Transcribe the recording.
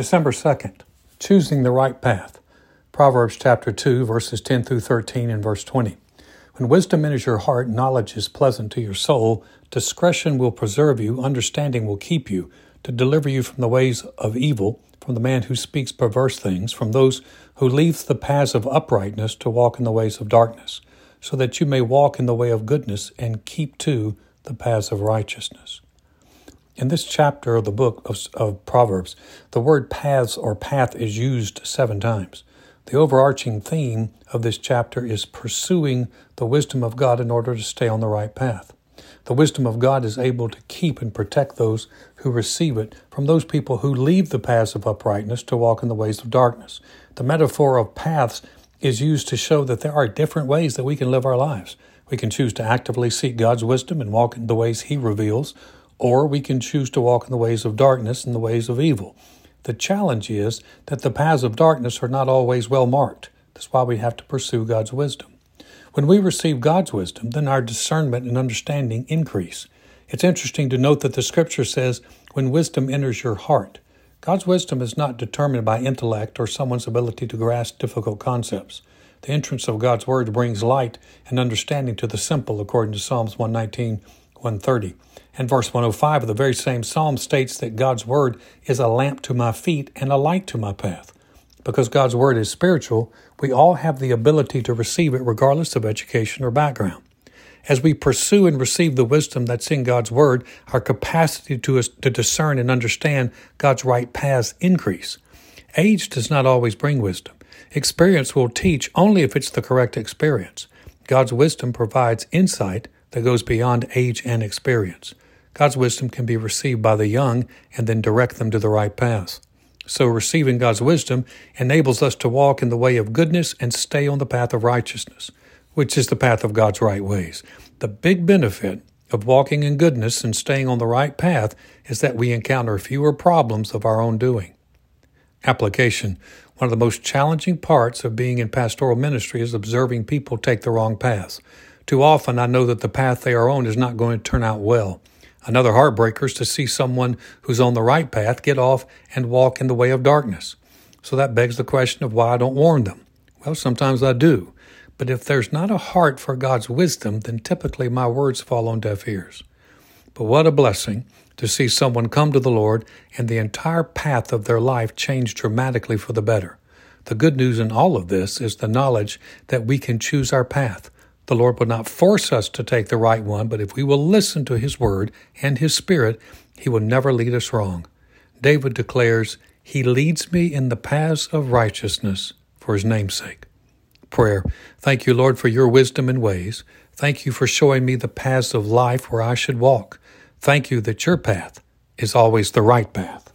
December 2nd, choosing the right path. Proverbs chapter 2, verses 10 through 13 and verse 20. When wisdom enters your heart, knowledge is pleasant to your soul, discretion will preserve you, understanding will keep you, to deliver you from the ways of evil, from the man who speaks perverse things, from those who leave the paths of uprightness to walk in the ways of darkness, so that you may walk in the way of goodness and keep to the paths of righteousness. In this chapter of the book of, of, Proverbs, the word paths or path is used seven times. The overarching theme of this chapter is pursuing the wisdom of God in order to stay on the right path. The wisdom of God is able to keep and protect those who receive it from those people who leave the paths of uprightness to walk in the ways of darkness. The metaphor of paths is used to show that there are different ways that we can live our lives. We can choose to actively seek God's wisdom and walk in the ways He reveals, or we can choose to walk in the ways of darkness and the ways of evil. The challenge is that the paths of darkness are not always well marked. That's why we have to pursue God's wisdom. When we receive God's wisdom, then our discernment and understanding increase. It's interesting to note that the scripture says, when wisdom enters your heart. God's wisdom is not determined by intellect or someone's ability to grasp difficult concepts. The entrance of God's word brings light and understanding to the simple, according to Psalms 119, 130. And verse 105 of the very same psalm states that God's word is a lamp to my feet and a light to my path. Because God's word is spiritual, we all have the ability to receive it regardless of education or background. As we pursue and receive the wisdom that's in God's word, our capacity to, to discern and understand God's right paths increase. Age does not always bring wisdom. Experience will teach only if it's the correct experience. God's wisdom provides insight that goes beyond age and experience. God's wisdom can be received by the young and then direct them to the right path. So, receiving God's wisdom enables us to walk in the way of goodness and stay on the path of righteousness, which is the path of God's right ways. The big benefit of walking in goodness and staying on the right path is that we encounter fewer problems of our own doing. Application One of the most challenging parts of being in pastoral ministry is observing people take the wrong path. Too often, I know that the path they are on is not going to turn out well. Another heartbreaker is to see someone who's on the right path get off and walk in the way of darkness. So that begs the question of why I don't warn them. Well, sometimes I do. But if there's not a heart for God's wisdom, then typically my words fall on deaf ears. But what a blessing to see someone come to the Lord and the entire path of their life change dramatically for the better. The good news in all of this is the knowledge that we can choose our path. The Lord will not force us to take the right one, but if we will listen to His word and His Spirit, He will never lead us wrong. David declares, He leads me in the paths of righteousness for His name's sake. Prayer. Thank you, Lord, for your wisdom and ways. Thank you for showing me the paths of life where I should walk. Thank you that your path is always the right path.